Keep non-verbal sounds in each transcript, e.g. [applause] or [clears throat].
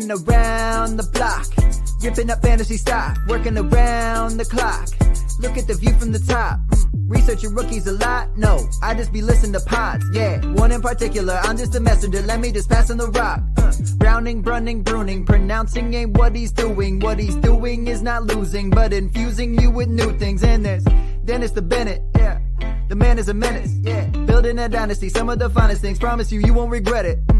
I've around the block, ripping up fantasy stock, working around the clock. Look at the view from the top. Mm. Researching rookies a lot? No, I just be listening to pods. Yeah, one in particular. I'm just a messenger. Let me just pass on the rock. Uh, Browning, brunning, pruning. Pronouncing ain't what he's doing. What he's doing is not losing, but infusing you with new things. And there's Dennis the Bennett. Yeah, the man is a menace. Yeah, building a dynasty. Some of the finest things. Promise you, you won't regret it. Mm.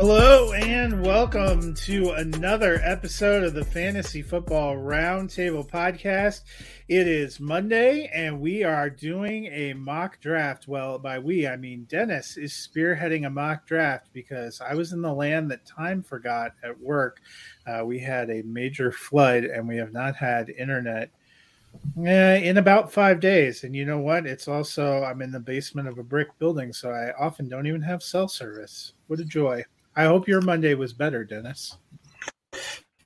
Hello and welcome to another episode of the Fantasy Football Roundtable podcast. It is Monday and we are doing a mock draft. Well, by we, I mean Dennis is spearheading a mock draft because I was in the land that time forgot at work. Uh, we had a major flood and we have not had internet eh, in about five days. And you know what? It's also, I'm in the basement of a brick building, so I often don't even have cell service. What a joy. I hope your Monday was better, Dennis.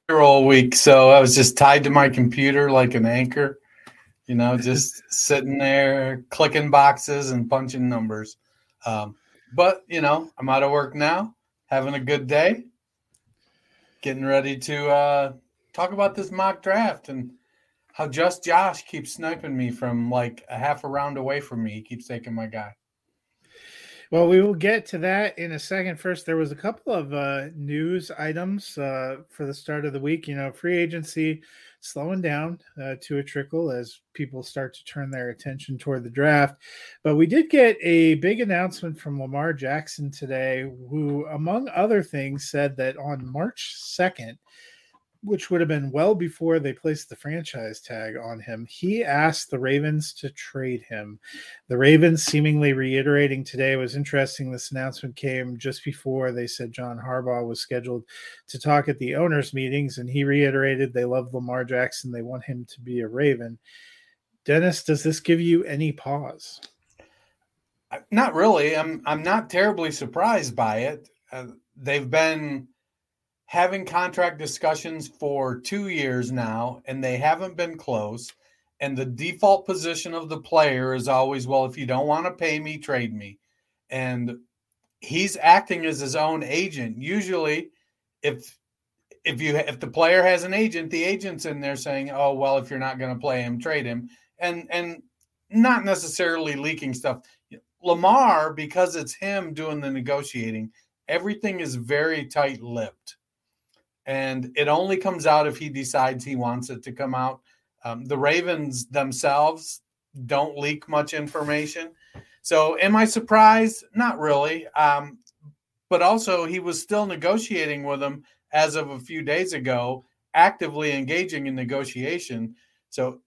all week, so I was just tied to my computer like an anchor, you know, just [laughs] sitting there clicking boxes and punching numbers. Um, but you know, I'm out of work now, having a good day, getting ready to uh, talk about this mock draft and how just Josh keeps sniping me from like a half a round away from me. He keeps taking my guy. Well, we will get to that in a second. First, there was a couple of uh, news items uh, for the start of the week. You know, free agency slowing down uh, to a trickle as people start to turn their attention toward the draft. But we did get a big announcement from Lamar Jackson today, who, among other things, said that on March 2nd, which would have been well before they placed the franchise tag on him. He asked the Ravens to trade him. The Ravens seemingly reiterating today was interesting. This announcement came just before they said John Harbaugh was scheduled to talk at the owners' meetings, and he reiterated they love Lamar Jackson. They want him to be a Raven. Dennis, does this give you any pause? Not really. I'm I'm not terribly surprised by it. Uh, they've been having contract discussions for two years now, and they haven't been close. And the default position of the player is always, well, if you don't want to pay me, trade me. And he's acting as his own agent. Usually, if if you if the player has an agent, the agent's in there saying, "Oh, well, if you're not going to play him, trade him," and and not necessarily leaking stuff. Lamar, because it's him doing the negotiating, everything is very tight-lipped and it only comes out if he decides he wants it to come out. Um, the Ravens themselves don't leak much information. So, am I surprised? Not really. Um, but also, he was still negotiating with them as of a few days ago, actively engaging in negotiation. So,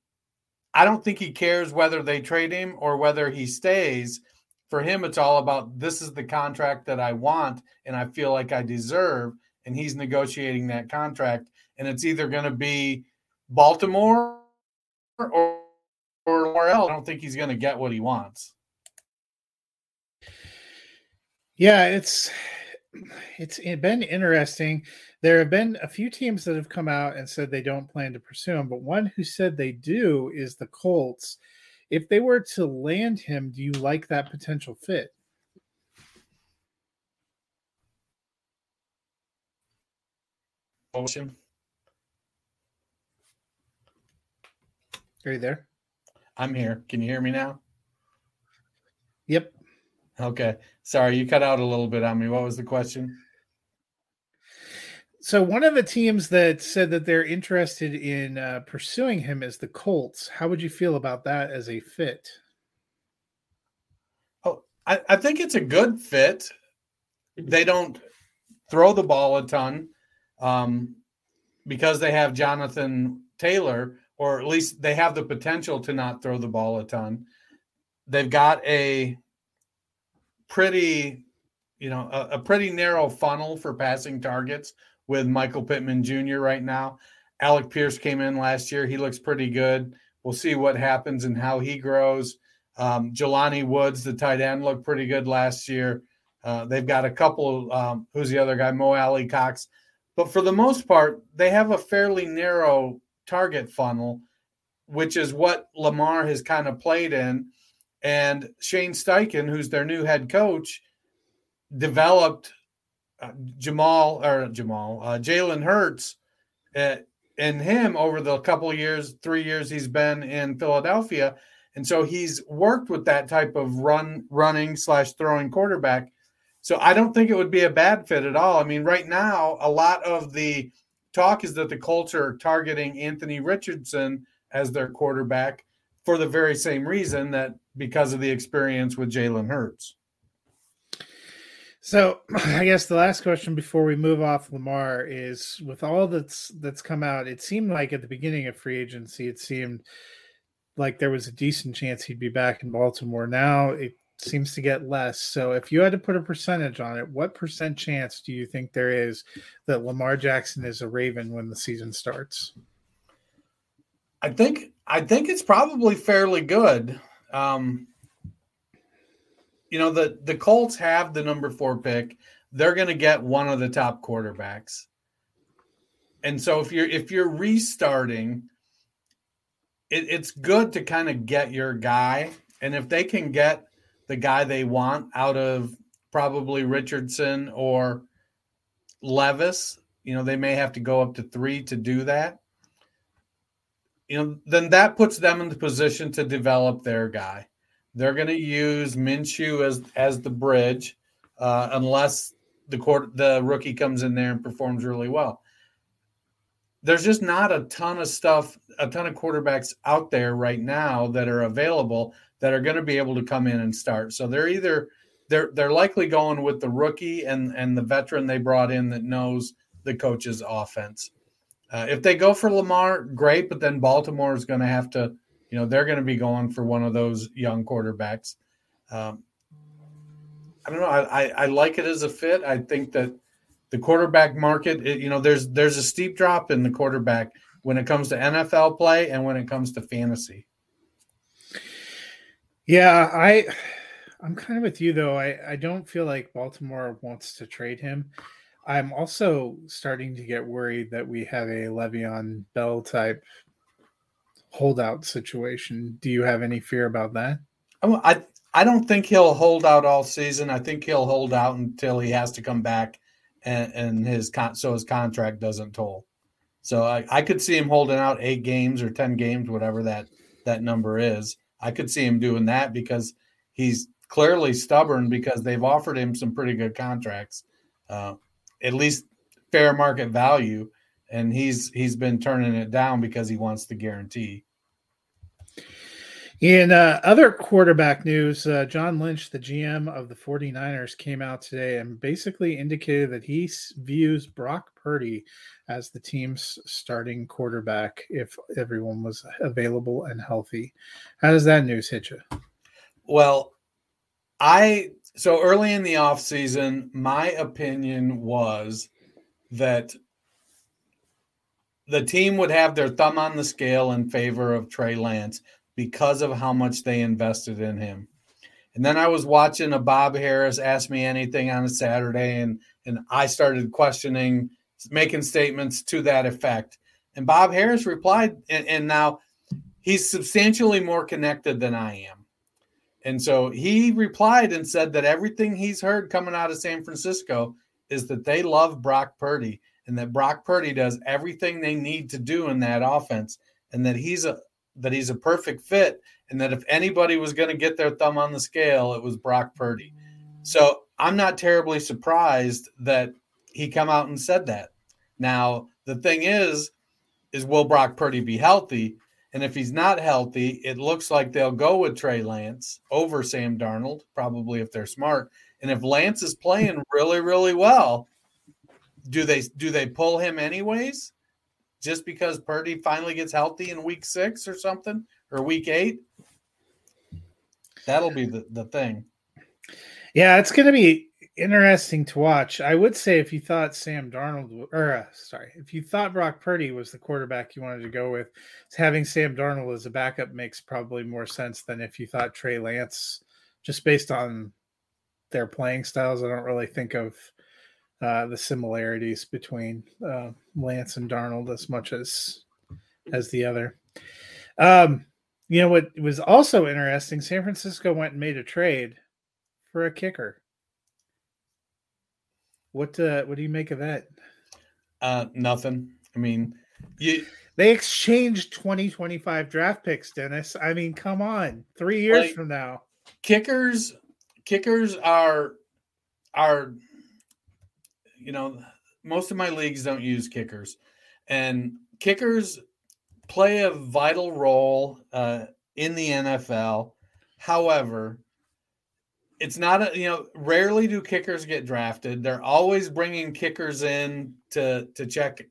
I don't think he cares whether they trade him or whether he stays. For him, it's all about this is the contract that I want and I feel like I deserve and he's negotiating that contract. And it's either going to be Baltimore or, or else. I don't think he's going to get what he wants. Yeah, it's it's been interesting. There have been a few teams that have come out and said they don't plan to pursue him, but one who said they do is the Colts. If they were to land him, do you like that potential fit? Motion. Are you there? I'm here. Can you hear me now? Yep. Okay. Sorry, you cut out a little bit on me. What was the question? So one of the teams that said that they're interested in uh, pursuing him is the Colts. How would you feel about that as a fit? Oh, I, I think it's a good fit. They don't throw the ball a ton um, because they have Jonathan Taylor, or at least they have the potential to not throw the ball a ton. They've got a pretty, you know, a, a pretty narrow funnel for passing targets with Michael Pittman Jr. right now. Alec Pierce came in last year. He looks pretty good. We'll see what happens and how he grows. Um, Jelani Woods, the tight end, looked pretty good last year. Uh, they've got a couple. Um, who's the other guy? Mo Alie-Cox. But for the most part, they have a fairly narrow target funnel, which is what Lamar has kind of played in. And Shane Steichen, who's their new head coach, developed uh, Jamal or Jamal uh, Jalen Hurts uh, and him over the couple years, three years he's been in Philadelphia, and so he's worked with that type of run running slash throwing quarterback. So I don't think it would be a bad fit at all. I mean, right now a lot of the talk is that the Colts are targeting Anthony Richardson as their quarterback for the very same reason that because of the experience with Jalen Hurts. So I guess the last question before we move off Lamar is with all that's that's come out, it seemed like at the beginning of free agency, it seemed like there was a decent chance he'd be back in Baltimore. Now it seems to get less. So if you had to put a percentage on it, what percent chance do you think there is that Lamar Jackson is a Raven when the season starts? I think I think it's probably fairly good. Um, you know the the Colts have the number four pick. They're going to get one of the top quarterbacks, and so if you're if you're restarting, it, it's good to kind of get your guy, and if they can get the guy they want out of probably Richardson or Levis, you know they may have to go up to three to do that. You know, then that puts them in the position to develop their guy they're going to use Minshew as as the bridge, uh, unless the court the rookie comes in there and performs really well. There's just not a ton of stuff, a ton of quarterbacks out there right now that are available that are going to be able to come in and start. So they're either they're they're likely going with the rookie and and the veteran they brought in that knows the coach's offense. Uh, if they go for Lamar, great, but then Baltimore is going to have to you know, they're going to be going for one of those young quarterbacks. Um, I don't know. I, I, I, like it as a fit. I think that the quarterback market, it, you know, there's there's a steep drop in the quarterback when it comes to NFL play and when it comes to fantasy. Yeah, I I'm kind of with you though. I I don't feel like Baltimore wants to trade him. I'm also starting to get worried that we have a Le'Veon Bell type holdout situation. Do you have any fear about that? Oh, I I don't think he'll hold out all season. I think he'll hold out until he has to come back and, and his con- so his contract doesn't toll. So I, I could see him holding out eight games or ten games, whatever that that number is. I could see him doing that because he's clearly stubborn because they've offered him some pretty good contracts, uh, at least fair market value, and he's he's been turning it down because he wants the guarantee. In uh, other quarterback news, uh, John Lynch, the GM of the 49ers, came out today and basically indicated that he views Brock Purdy as the team's starting quarterback if everyone was available and healthy. How does that news hit you? Well, I so early in the offseason, my opinion was that the team would have their thumb on the scale in favor of Trey Lance because of how much they invested in him. And then I was watching a Bob Harris ask me anything on a Saturday, and and I started questioning, making statements to that effect. And Bob Harris replied, and, and now he's substantially more connected than I am. And so he replied and said that everything he's heard coming out of San Francisco is that they love Brock Purdy and that Brock Purdy does everything they need to do in that offense and that he's a that he's a perfect fit and that if anybody was going to get their thumb on the scale, it was Brock Purdy. So I'm not terribly surprised that he come out and said that. Now, the thing is, is will Brock Purdy be healthy? And if he's not healthy, it looks like they'll go with Trey Lance over Sam Darnold, probably if they're smart. And if Lance is playing really, really well, do they do they pull him anyways? Just because Purdy finally gets healthy in week six or something or week eight. That'll be the, the thing. Yeah, it's going to be interesting to watch. I would say if you thought Sam Darnold, or uh, sorry, if you thought Brock Purdy was the quarterback you wanted to go with, having Sam Darnold as a backup makes probably more sense than if you thought Trey Lance, just based on their playing styles. I don't really think of uh, the similarities between uh, Lance and Darnold as much as as the other. Um, you know what was also interesting? San Francisco went and made a trade for a kicker. What uh, what do you make of that? Uh, nothing. I mean, you they exchanged 2025 draft picks, Dennis. I mean, come on, three years like, from now. Kickers, kickers are are you know most of my leagues don't use kickers, and kickers play a vital role uh, in the NFL. However, it's not a you know rarely do kickers get drafted. They're always bringing kickers in to to check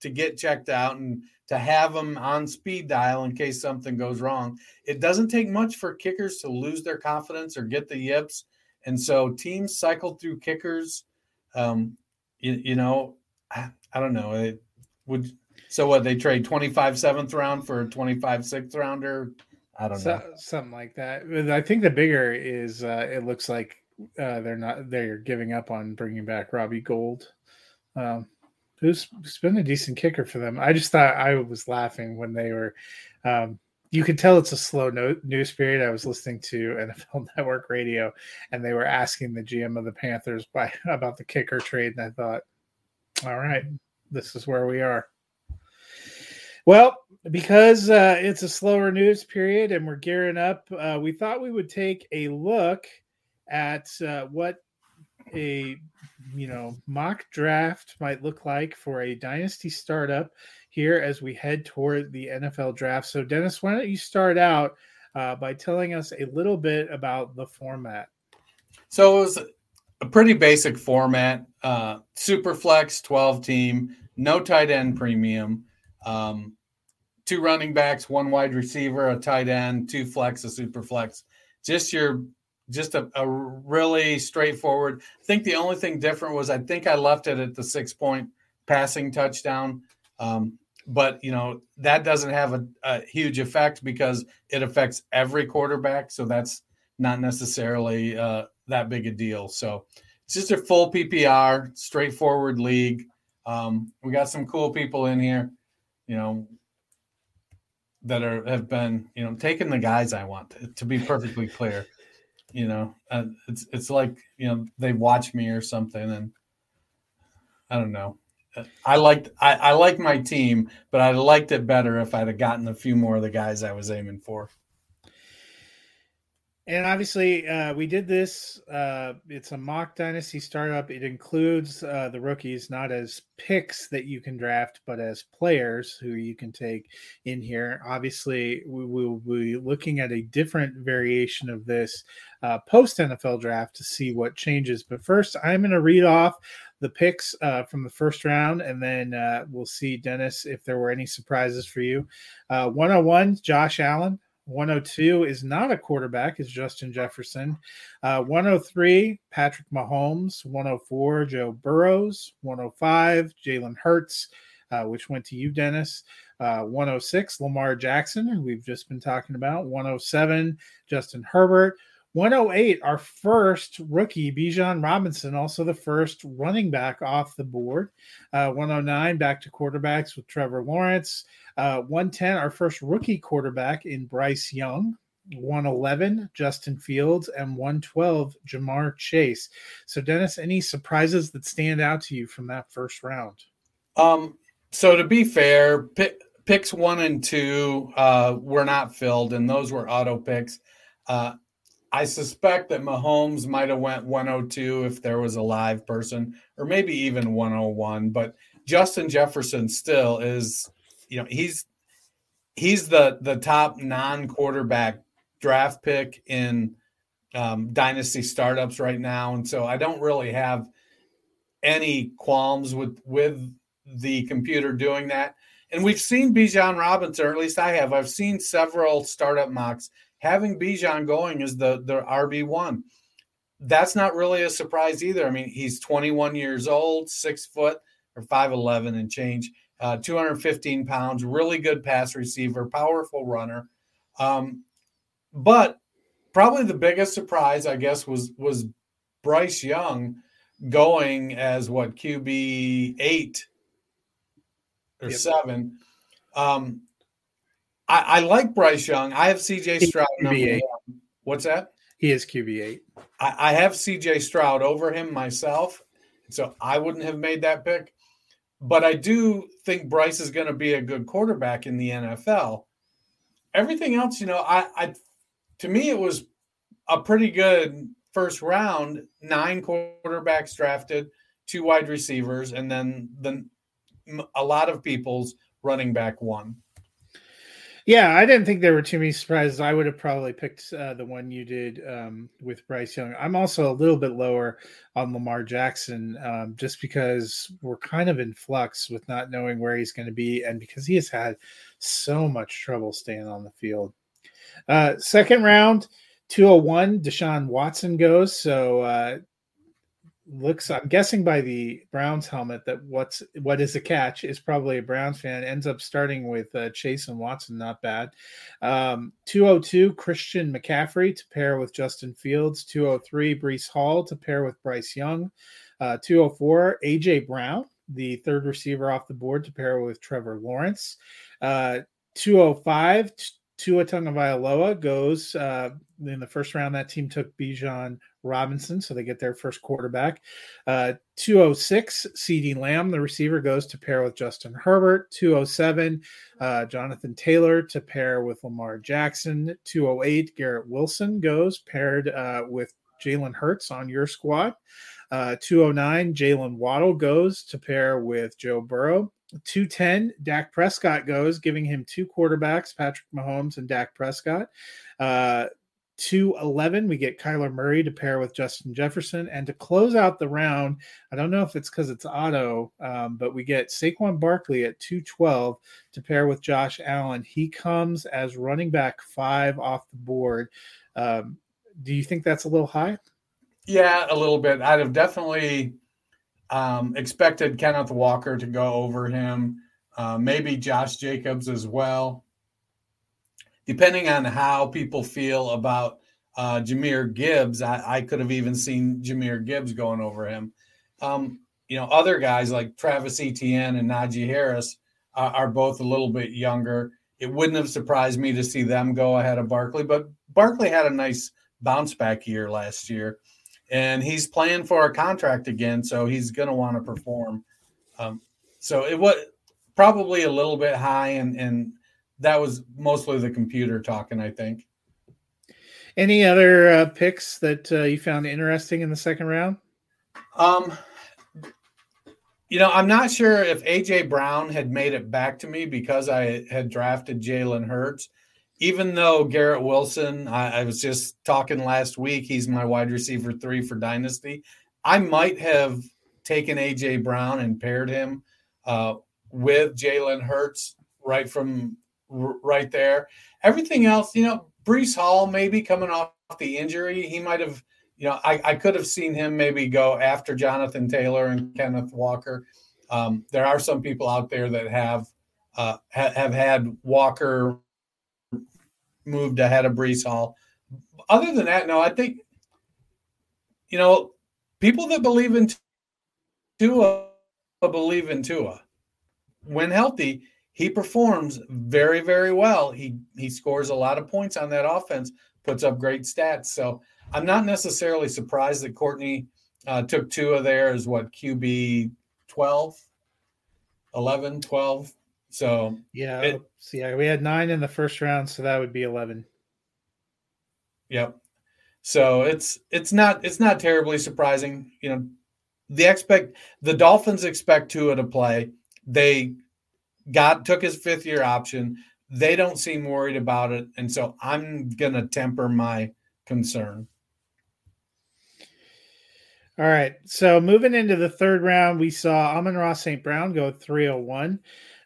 to get checked out and to have them on speed dial in case something goes wrong. It doesn't take much for kickers to lose their confidence or get the yips, and so teams cycle through kickers. Um, you, you know, I, I don't know. It would so what they trade 25 seventh round for a 25 sixth rounder. I don't so, know. Something like that. I think the bigger is uh, it looks like uh, they're not they're giving up on bringing back Robbie Gould. Um, who's, who's been a decent kicker for them. I just thought I was laughing when they were um, you can tell it's a slow no- news period. I was listening to NFL [laughs] Network Radio, and they were asking the GM of the Panthers by [laughs] about the kicker trade, and I thought, all right, this is where we are. Well, because uh, it's a slower news period and we're gearing up, uh, we thought we would take a look at uh, what a you know mock draft might look like for a dynasty startup here as we head toward the NFL draft. So, Dennis, why don't you start out uh, by telling us a little bit about the format? So it was a pretty basic format: uh, super flex, twelve team, no tight end premium. Um, two running backs, one wide receiver, a tight end, two flex, a super flex. Just your just a, a really straightforward. I think the only thing different was I think I left it at the six point passing touchdown. Um, but you know that doesn't have a, a, huge effect because it affects every quarterback, so that's not necessarily uh, that big a deal. So it's just a full PPR, straightforward league. Um, we got some cool people in here. You know, that are have been you know taking the guys I want to, to be perfectly clear. You know, uh, it's it's like you know they watch me or something, and I don't know. I liked I, I like my team, but I liked it better if I'd have gotten a few more of the guys I was aiming for. And obviously, uh, we did this. Uh, it's a mock dynasty startup. It includes uh, the rookies not as picks that you can draft, but as players who you can take in here. Obviously, we will be looking at a different variation of this uh, post NFL draft to see what changes. But first, I'm going to read off the picks uh, from the first round, and then uh, we'll see, Dennis, if there were any surprises for you. Uh, 101, Josh Allen. 102 is not a quarterback, is Justin Jefferson. Uh, 103, Patrick Mahomes. 104, Joe Burrows. 105, Jalen Hurts, uh, which went to you, Dennis. Uh, 106, Lamar Jackson, who we've just been talking about. 107, Justin Herbert. 108, our first rookie, Bijan Robinson, also the first running back off the board. Uh, 109, back to quarterbacks with Trevor Lawrence. Uh, 110, our first rookie quarterback in Bryce Young. 111, Justin Fields, and 112, Ja'Marr Chase. So, Dennis, any surprises that stand out to you from that first round? Um, so to be fair, pick, picks one and two uh, were not filled, and those were auto picks. Uh, I suspect that Mahomes might have went 102 if there was a live person, or maybe even 101. But Justin Jefferson still is, you know, he's he's the the top non-quarterback draft pick in um, dynasty startups right now, and so I don't really have any qualms with with the computer doing that. And we've seen Bijan Robinson, or at least I have. I've seen several startup mocks having Bijan going is the the RB one. that's not really a surprise either. I mean, he's 21 years old, six foot or 5'11 and change, uh, 215 pounds, really good pass receiver, powerful runner. Um, but probably the biggest surprise, I guess, was was Bryce Young going as what QB eight or yep. seven. Um, I, I, like Bryce Young. I have CJ Stroud number one. What's that? He is QB eight. I, I have CJ Stroud over him myself, so I wouldn't have made that pick. But I do think Bryce is going to be a good quarterback in the NFL. Everything else, you know, I, I to me it was a pretty good first round. Nine quarterbacks drafted, two wide receivers, and then the a lot of people's running back one. Yeah, I didn't think there were too many surprises. I would have probably picked uh, the one you did um, with Bryce Young. I'm also a little bit lower on Lamar Jackson um, just because we're kind of in flux with not knowing where he's going to be and because he has had so much trouble staying on the field. Uh, second round, 201, Deshaun Watson goes. So uh, looks i'm guessing by the browns helmet that what's what is a catch is probably a browns fan. Ends up starting with uh, chase and watson not bad. Um, 202 christian mccaffrey to pair with justin fields. 203 breece hall to pair with bryce young. Uh, 204 aj brown the third receiver off the board to pair with trevor lawrence. Uh, 205 Tua Tagovailoa goes uh, in the first round. That team took Bijan Robinson, so they get their first quarterback. Uh, 206, CeeDee Lamb, the receiver, goes to pair with Justin Herbert. 207, uh, Jonathan Taylor to pair with Lamar Jackson. 208, Garrett Wilson goes paired uh, with Jalen Hurts on your squad. Uh, 209, Jaylen Waddle goes to pair with Joe Burrow. 210, Dak Prescott goes, giving him two quarterbacks, Patrick Mahomes and Dak Prescott. Uh, 211, we get Kyler Murray to pair with Justin Jefferson. And to close out the round, I don't know if it's because it's auto, um, but we get Saquon Barkley at 212 to pair with Josh Allen. He comes as running back five off the board. Um, do you think that's a little high? Yeah, a little bit. I'd have definitely um, expected Kenneth Walker to go over him, uh, maybe Josh Jacobs as well. Depending on how people feel about uh, Jahmyr Gibbs, I, I, could have even seen Jahmyr Gibbs going over him. Um, you know, other guys like Travis Etienne and Najee Harris are, are both a little bit younger. It wouldn't have surprised me to see them go ahead of Barkley, but Barkley had a nice bounce back year last year and he's playing for a contract again, so he's going to want to perform. Um, so it was probably a little bit high, and and that was mostly the computer talking, I think. Any other uh, picks that uh, you found interesting in the second round? Um, you know, I'm not sure if AJ Brown had made it back to me because I had drafted Jalen Hurts even though Garrett Wilson, I, I, was just talking last week, he's my wide receiver three for Dynasty. I might have taken AJ Brown and paired him uh, with Jalen Hurts right from r- right there. Everything else, you know, Breece Hall maybe coming off the injury, he might have, you know, I, I could have seen him maybe go after Jonathan Taylor and Kenneth Walker. Um, there are some people out there that have uh, ha- have had Walker moved ahead of Breece Hall. Other than that, no, I think you know people that believe in Tua believe in Tua. When healthy, he performs very, very well. He he scores a lot of points on that offense, puts up great stats. So I'm not necessarily surprised that Courtney uh, took Tua there as what QB 12, 11, 12. So yeah, it, so yeah, we had nine in the first round, so that would be eleven. Yep. So it's it's not it's not terribly surprising. You know, the expect the Dolphins expect Tua to play. They got took his fifth year option. They don't seem worried about it, and so I'm gonna temper my concern. All right. So moving into the third round, we saw Amon-Ra St. Brown go 301.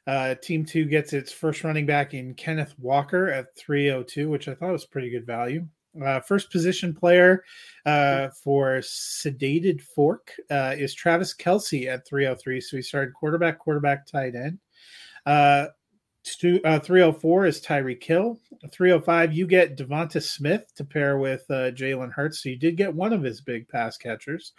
Uh, team two gets its first running back in Kenneth Walker at 302, which I thought was pretty good value. Uh, first position player uh, for Sedated Fork uh, is Travis Kelce at 303. So he started quarterback, quarterback, tight end. Two, uh, 304 is Tyreek Hill. 305, you get Devonta Smith to pair with uh, Jalen Hurts. So you did get one of his big pass catchers.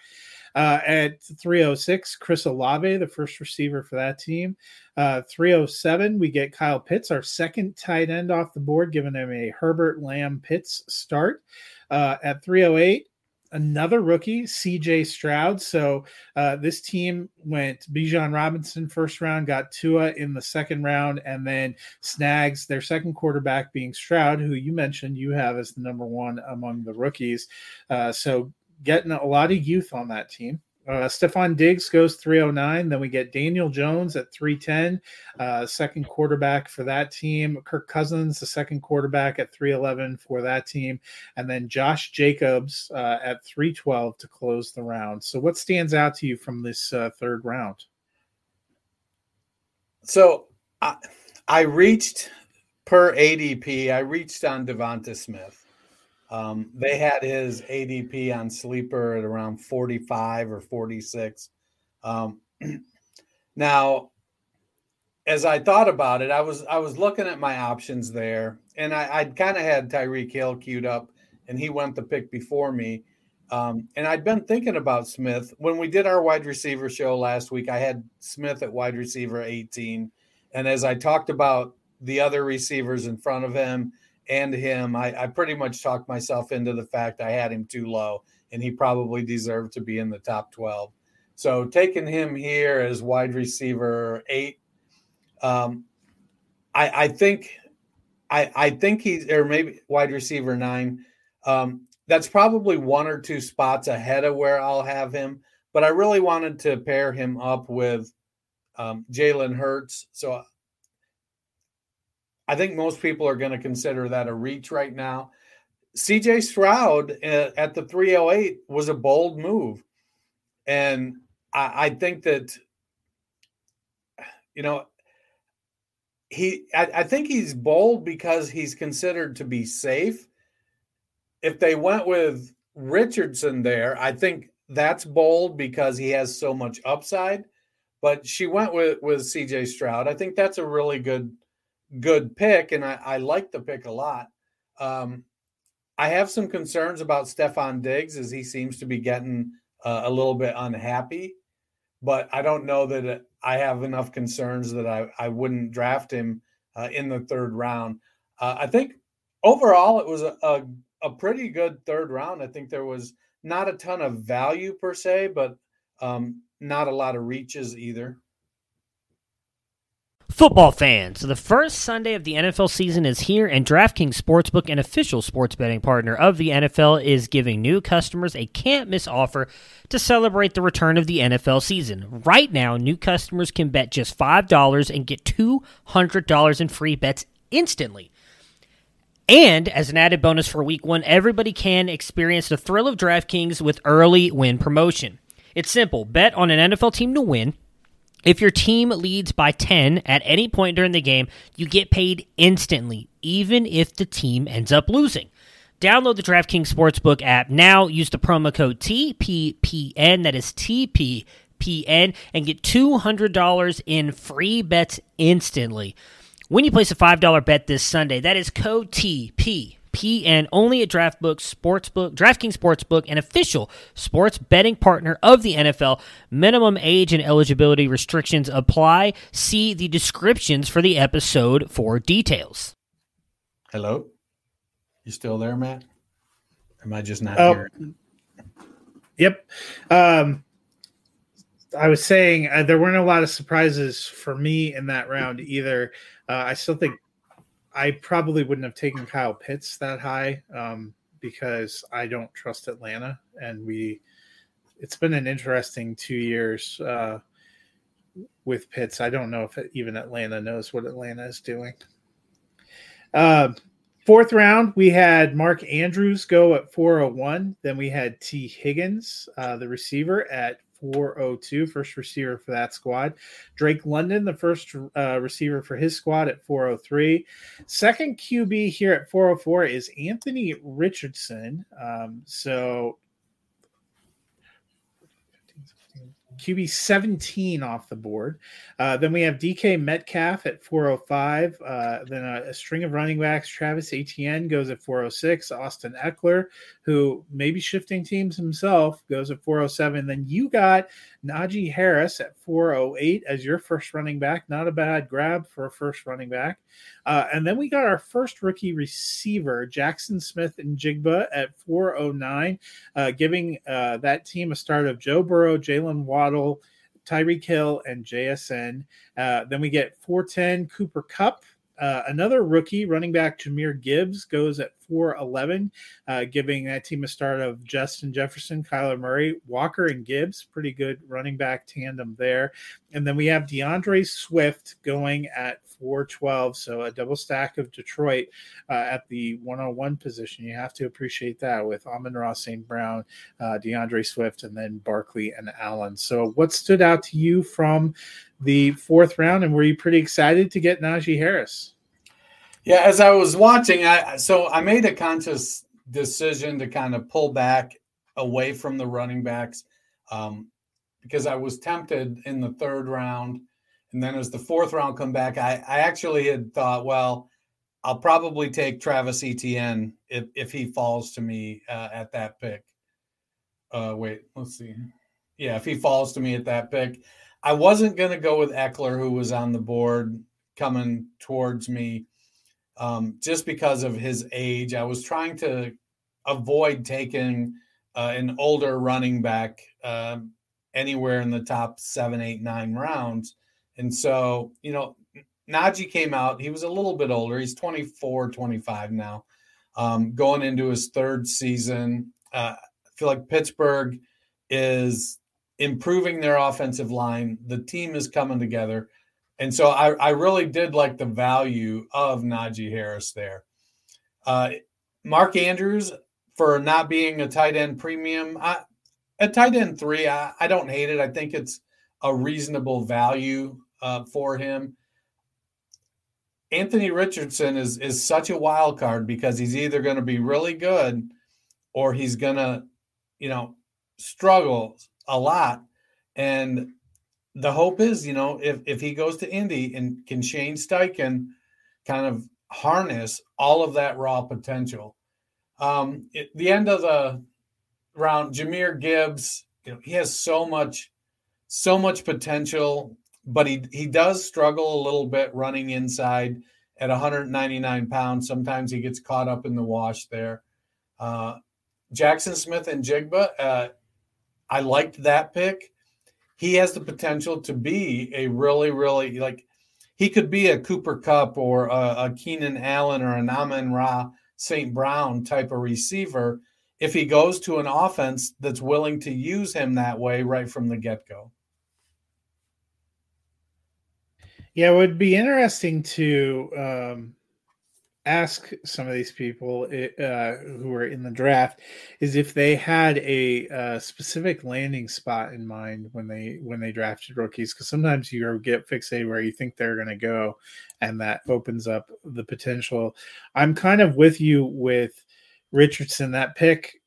Uh, at 306, Chris Olave, the first receiver for that team. Uh, 307, we get Kyle Pitts, our second tight end off the board, giving him a Herbert Lamb Pitts start. Uh, at 308, another rookie, CJ Stroud. So uh, this team went Bijan Robinson first round, got Tua in the second round, and then snags their second quarterback being Stroud, who you mentioned you have as the number one among the rookies. Uh, so getting a lot of youth on that team. Uh, Stefon Diggs goes 309. Then we get Daniel Jones at 310, uh, second quarterback for that team. Kirk Cousins, the second quarterback at 311 for that team. And then Josh Jacobs uh, at 312 to close the round. So, what stands out to you from this uh, third round? So, I, I reached per ADP, I reached on Devonta Smith. Um, they had his ADP on sleeper at around 45 or 46. Um, [clears throat] now, as I thought about it, I was I was looking at my options there, and I, I'd kind of had Tyreek Hill queued up, and he went the pick before me. Um, and I'd been thinking about Smith when we did our wide receiver show last week. I had Smith at wide receiver 18, and as I talked about the other receivers in front of him and him, I, I pretty much talked myself into the fact I had him too low, and he probably deserved to be in the top 12. So taking him here as wide receiver eight, um, I, I think I, I think he's or maybe wide receiver nine. Um, that's probably one or two spots ahead of where I'll have him. But I really wanted to pair him up with um, Jalen Hurts. So I think most people are going to consider that a reach right now. CJ Stroud uh, at the 308 was a bold move. And I, I think that, you know, he, I, I think he's bold because he's considered to be safe. If they went with Richardson there, I think that's bold because he has so much upside. But she went with with CJ Stroud. I think that's a really good good pick, and I, I like the pick a lot. Um, I have some concerns about Stefon Diggs as he seems to be getting uh, a little bit unhappy, but I don't know that I have enough concerns that I, I wouldn't draft him uh, in the third round. Uh, I think overall it was a, a, a, pretty good third round. I think there was not a ton of value per se, but um, not a lot of reaches either. Football fans, the first Sunday of the NFL season is here, and DraftKings Sportsbook, an official sports betting partner of the NFL, is giving new customers a can't miss offer to celebrate the return of the NFL season. Right now, new customers can bet just $5 and get $200 in free bets instantly. And as an added bonus for week one, everybody can experience the thrill of DraftKings with early win promotion. It's simple bet on an NFL team to win if your team leads by 10 at any point during the game, you get paid instantly, even if the team ends up losing. Download the DraftKings Sportsbook app now. Use the promo code TPPN, that is TPPN, and get $200 in free bets instantly. When you place a $5 bet this Sunday, that is code TP PN only at DraftBook Sportsbook, DraftKings Sportsbook, an official sports betting partner of the NFL. Minimum age and eligibility restrictions apply. See the descriptions for the episode for details. Hello, you still there, Matt? Am I just not oh, here? Yep. Um, I was saying uh, there weren't a lot of surprises for me in that round either. Uh, I still think I probably wouldn't have taken Kyle Pitts that high um, because I don't trust Atlanta, and we. It's been an interesting two years uh, with Pitts. I don't know if even Atlanta knows what Atlanta is doing. Uh, fourth round, we had Mark Andrews go at 401. Then we had Tee Higgins, uh, the receiver, at 402, first receiver for that squad. Drake London, the first uh, receiver for his squad at 403. Second QB here at 404 is Anthony Richardson. Um, so QB 17 off the board. Uh, then we have DK Metcalf at 405. Uh, then a, a, string of running backs. Travis Etienne goes at 406. Austin Ekeler, who may be shifting teams himself, goes at 407. Then you got Najee Harris at 408 as your first running back. Not a bad grab for a first running back. Uh, and then we got our first rookie receiver, Jaxon Smith-Njigba at 409, uh, giving uh, that team a start of Joe Burrow, Jalen Waddle, Tyreek Hill, and JSN. Uh, then we get 410 Cooper Kupp. uh, another rookie running back, Jahmyr Gibbs, goes at 4'11, uh, giving that team a start of Justin Jefferson, Kyler Murray, Walker, and Gibbs. Pretty good running back tandem there. And then we have D'Andre Swift going at 412. So a double stack of Detroit uh, at the 101 position. You have to appreciate that with Amon Ross, St. Brown, uh, D'Andre Swift, and then Barkley and Allen. So what stood out to you from the fourth round, and were you pretty excited to get Najee Harris? Yeah, as I was watching, I so I made a conscious decision to kind of pull back away from the running backs um, because I was tempted in the third round, and then as the fourth round come back, I, I actually had thought, well, I'll probably take Travis Etienne if if he falls to me uh, at that pick. Uh, wait, let's see. Yeah, if he falls to me at that pick, I wasn't going to go with Ekeler, who was on the board coming towards me, um, just because of his age. I was trying to avoid taking uh, an older running back uh, anywhere in the top seven, eight, nine rounds. And so, you know, Najee came out. He was a little bit older. He's 24, 25 now, um, going into his third season. Uh, I feel like Pittsburgh is improving their offensive line. The team is coming together. And so I, I really did like the value of Najee Harris there. Uh, Mark Andrews, for not being a tight end premium, I, a tight end three, I, I don't hate it. I think it's a reasonable value uh, for him. Anthony Richardson is is such a wild card because he's either going to be really good or he's going to, you know, struggle a lot. And the hope is, you know, if if he goes to Indy and can Shane Steichen kind of harness all of that raw potential. Um, at the end of the round, Jahmyr Gibbs, you know, he has so much, so much potential, but he he does struggle a little bit running inside at 199 pounds. Sometimes he gets caught up in the wash there. Uh, Jaxon Smith-Njigba, uh, I liked that pick. He has the potential to be a really, really like he could be a Cooper Kupp or a, a Keenan Allen or an Amon Ra St. Brown type of receiver if he goes to an offense that's willing to use him that way right from the get go. Yeah, it would be interesting to um, ask some of these people uh, who are in the draft is if they had a, a, uh, specific landing spot in mind when they when they drafted rookies because sometimes you get fixated where you think they're going to go and that opens up the potential. I'm kind of with you with richardson. That pick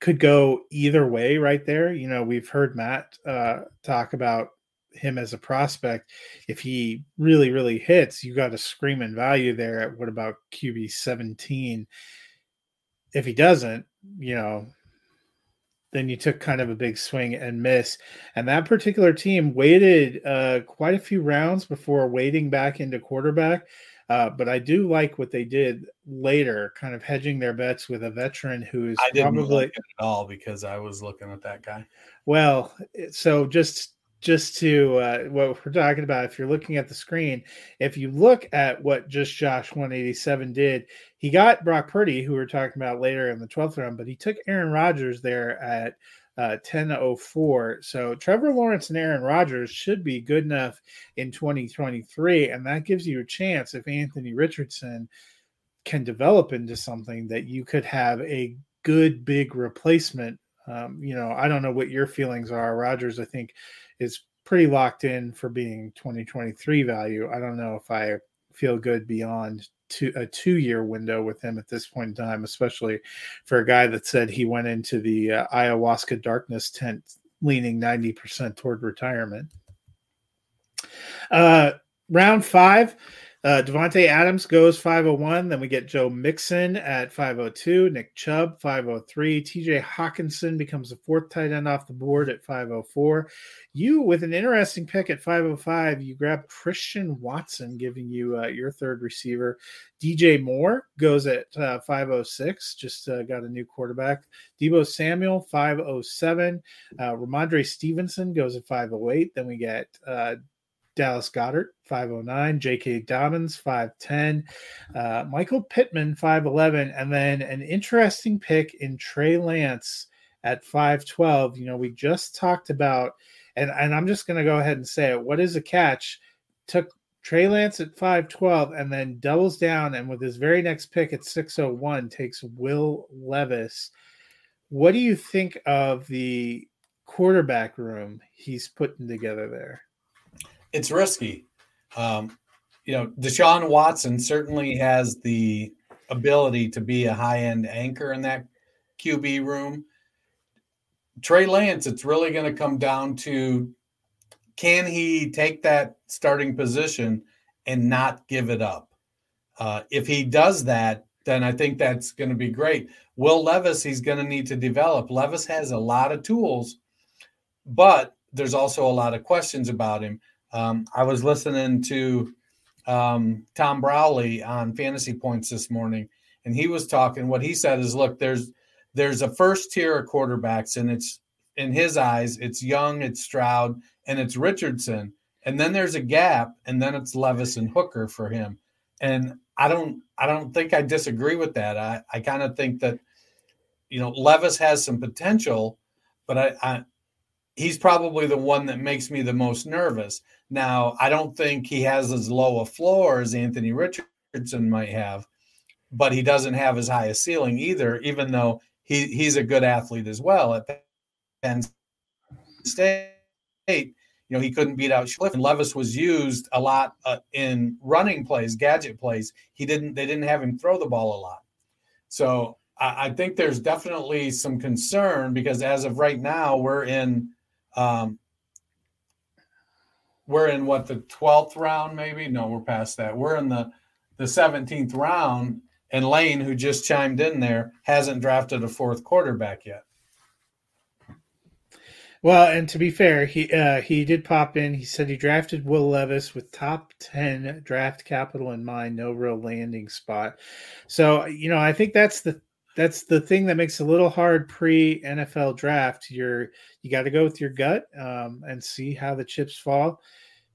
could go either way right there. You know we've heard matt uh, talk about him as a prospect, if he really, really hits, you got a screaming value there at what about QB 17? If he doesn't, you know, then you took kind of a big swing and miss. And that particular team waited uh, quite a few rounds before wading back into quarterback. Uh, but I do like what they did later, kind of hedging their bets with a veteran who is I didn't probably at all because I was looking at that guy. Well, so just just to uh, what we're talking about, if you're looking at the screen, if you look at what just Josh 187 did, he got Brock Purdy, who we are talking about later in the 12th round, but he took Aaron Rodgers there at uh, 1004. So Trevor Lawrence and Aaron Rodgers should be good enough in 2023. And that gives you a chance if Anthony Richardson can develop into something that you could have a good big replacement Um, you know, I don't know what your feelings are. Rodgers, I think, is pretty locked in for being 2023 value. I don't know if I feel good beyond two, a two year window with him at this point in time, especially for a guy that said he went into the uh, ayahuasca darkness tent leaning 90% toward retirement. Uh, round five, uh, Davante Adams goes 501. Then we get Joe Mixon at 502. Nick Chubb 503. TJ Hockenson becomes the fourth tight end off the board at 504. You, with an interesting pick at 505, you grab Christian Watson, giving you uh, your third receiver. DJ Moore goes at uh, 506. Just uh, got a new quarterback. Deebo Samuel 507. Uh, Rhamondre Stevenson goes at 508. Then we get uh, Dallas Goedert, 509, J.K. Dobbins, 510, uh, Michael Pittman, 511, and then an interesting pick in Trey Lance at 512. You know, we just talked about, and, and I'm just going to go ahead and say it. What is a catch? Took Trey Lance at 512 and then doubles down, and with his very next pick at 601, takes Will Levis. What do you think of the quarterback room he's putting together there? It's risky. Um, you know, Deshaun Watson certainly has the ability to be a high end anchor in that QB room. Trey Lance, it's really going to come down to can he take that starting position and not give it up? Uh, if he does that, then I think that's going to be great. Will Levis, he's going to need to develop. Levis has a lot of tools, but there's also a lot of questions about him. Um, I was listening to um, Tom Brolley on Fantasy Points this morning, and he was talking. What he said is, look, there's there's a first tier of quarterbacks, and it's in his eyes, it's Young, it's Stroud, and it's Richardson, and then there's a gap, and then it's Levis and Hooker for him. And I don't I don't think I disagree with that. I I kind of think that you know Levis has some potential, but I, I he's probably the one that makes me the most nervous. Now, I don't think he has as low a floor as Anthony Richardson might have, but he doesn't have as high a ceiling either, even though he, he's a good athlete as well at Penn State. You know, he couldn't beat out Schliff, and Levis was used a lot uh, in running plays, gadget plays. He didn't, they didn't have him throw the ball a lot. So I, I think there's definitely some concern because as of right now, we're in um, we're in what the 12th round, maybe? No, we're past that. We're in the the 17th round, and Lane, who just chimed in there, hasn't drafted a fourth quarterback yet. Well, and to be fair, he uh, he did pop in. He said he drafted Will Levis with top ten draft capital in mind, no real landing spot. So you know, I think that's the that's the thing that makes it a little hard pre NFL draft. You're you got to go with your gut um, and see how the chips fall.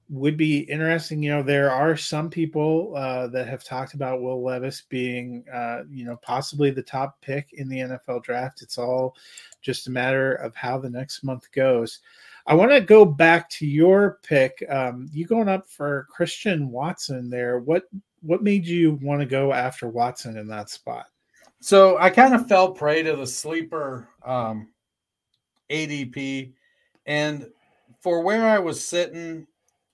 Would be interesting. You know, there are some people uh, that have talked about Will Levis being, uh, you know, possibly the top pick in the NFL draft. It's all just a matter of how the next month goes. I want to go back to your pick. Um, you going up for Christian Watson there? What what made you want to go after Watson in that spot? So I kind of fell prey to the sleeper um, ADP, and for where I was sitting,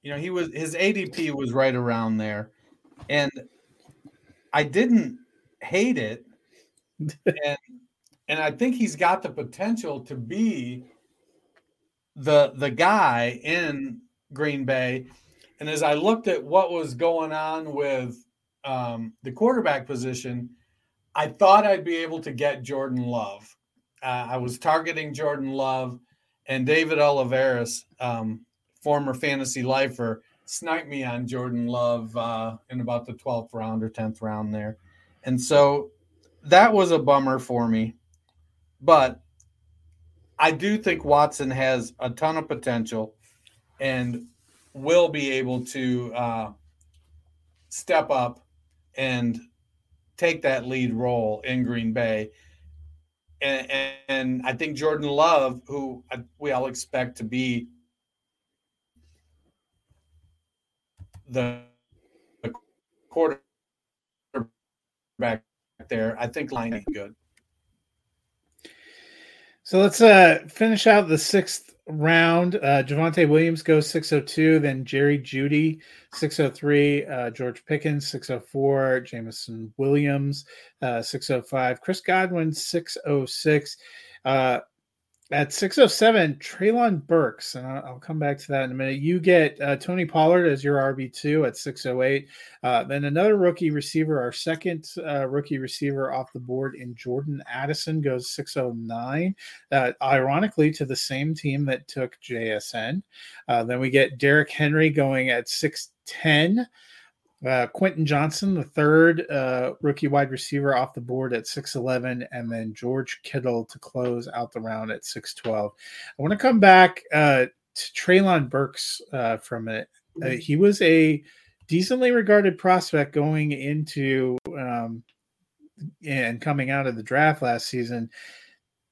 you know, he was his ADP was right around there, and I didn't hate it, [laughs] and and I think he's got the potential to be the the guy in Green Bay. And as I looked at what was going on with um, the quarterback position I thought I'd be able to get Jordan Love. Uh, I was targeting Jordan Love, and David Oliveris, um, former fantasy lifer, sniped me on Jordan Love uh, in about the 12th round or 10th round there. And so that was a bummer for me. But I do think Watson has a ton of potential and will be able to uh, step up and take that lead role in Green Bay. And, and, and I think Jordan Love, who we all expect to be the, the quarterback there, I think line is good. So let's uh, finish out the sixth round. Uh, Javonte Williams goes 602, then Jerry Jeudy 603, uh, George Pickens 604, Jameson Williams uh, 605, Chris Godwin 606. Uh, at 607, Treylon Burks, and I'll, come back to that in a minute. You get uh, Tony Pollard as your RB2 at 608. Uh, then another rookie receiver, our second uh, rookie receiver off the board in Jordan Addison goes 609. Uh, ironically, to the same team that took JSN. Uh, then we get Derrick Henry going at 610. Uh, Quentin Johnston, the third uh, rookie wide receiver off the board at 6'11, and then George Kittle to close out the round at 6'12. I want to come back uh, to Treylon Burks uh, from it. Uh, he was a decently regarded prospect going into um, and coming out of the draft last season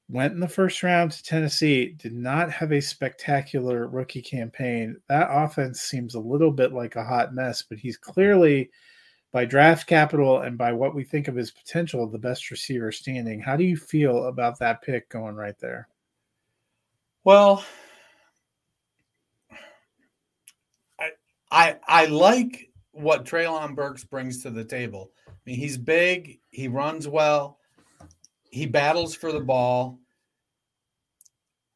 went in the first round to Tennessee, did not have a spectacular rookie campaign. That offense seems a little bit like a hot mess, but he's clearly, by draft capital and by what we think of his potential, the best receiver standing. How do you feel about that pick going right there? Well, I I, I like what Treylon Burks brings to the table. I mean, he's big, he runs well, he battles for the ball.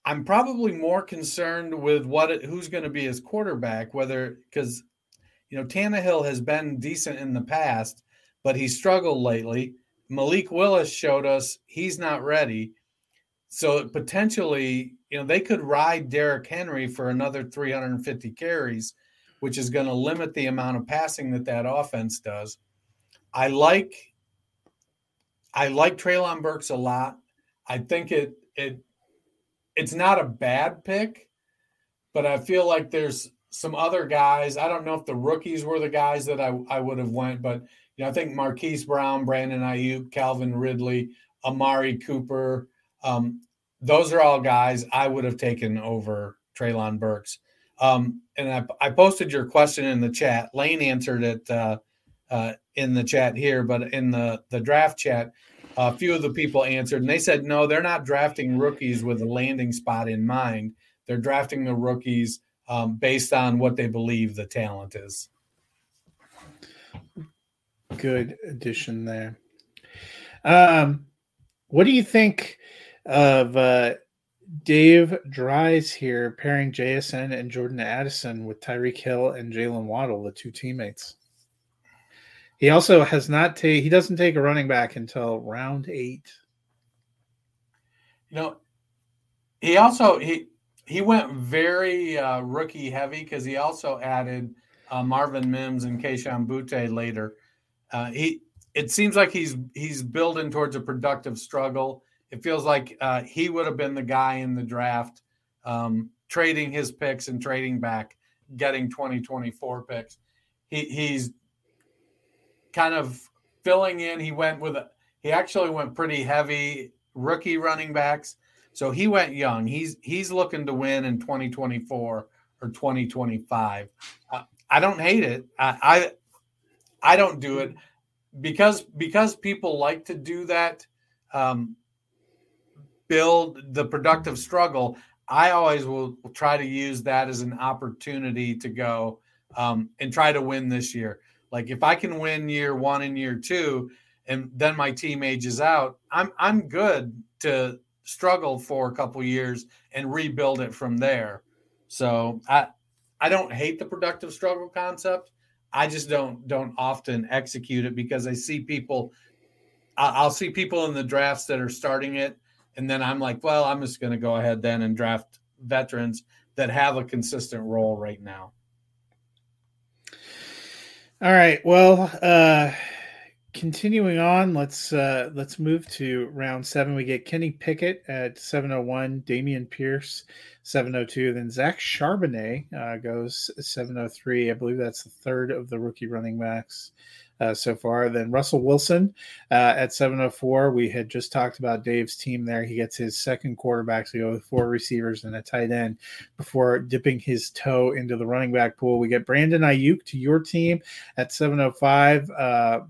I'm probably more concerned with what it, who's going to be his quarterback, whether because you know Tannehill has been decent in the past, but he struggled lately. Malik Willis showed us he's not ready, so potentially you know they could ride Derrick Henry for another 350 carries, which is going to limit the amount of passing that that offense does. I like I like Treylon Burks a lot. I think it it it's not a bad pick, but I feel like there's some other guys. I don't know if the rookies were the guys that I, I would have went, but you know, I think Marquise Brown, Brandon Aiyuk, Calvin Ridley, Amari Cooper, um, those are all guys I would have taken over Treylon Burks. Um, and I, I, posted your question in the chat. Lane answered it uh, uh, in the chat here, but in the the draft chat, a few of the people answered, and they said no, they're not drafting rookies with a landing spot in mind. They're drafting the rookies um, based on what they believe the talent is. Good addition there. Um, what do you think of uh, Dave Dries here pairing JSN and Jordan Addison with Tyreek Hill and Jaylen Waddle, the two teammates? He also has not take he doesn't take a running back until round eight. You know, he also he he went very uh, rookie heavy because he also added uh, Marvin Mims and Kayshon Boutte later. Uh, he it seems like he's he's building towards a productive struggle. It feels like uh, he would have been the guy in the draft, um, trading his picks and trading back, getting 2024 picks. He, he's kind of filling in. He went with a he actually went pretty heavy rookie running backs. So he went young. He's he's looking to win in 2024 or 2025. Uh, I don't hate it. I, I I don't do it because because people like to do that. Um, build the productive struggle. I always will, try to use that as an opportunity to go um, and try to win this year. Like if I can win year one and year two, and then my team ages out, I'm I'm good to struggle for a couple years and rebuild it from there. So I I don't hate the productive struggle concept. I just don't don't often execute it because I see people. I'll see people in the drafts that are starting it, and then I'm like, well, I'm just going to go ahead then and draft veterans that have a consistent role right now. All right. Well, uh, continuing on, let's uh, let's move to round seven. We get Kenny Pickett at seven hundred oh one, Dameon Pierce 702, then Zach Charbonnet uh, goes 703. I believe that's the third of the rookie running backs uh, so far. Then Russell Wilson uh, at 704. We had just talked about Dave's team there. He gets his second quarterback to go with four receivers and a tight end before dipping his toe into the running back pool. We get Brandon Aiyuk to your team at 705. Uh,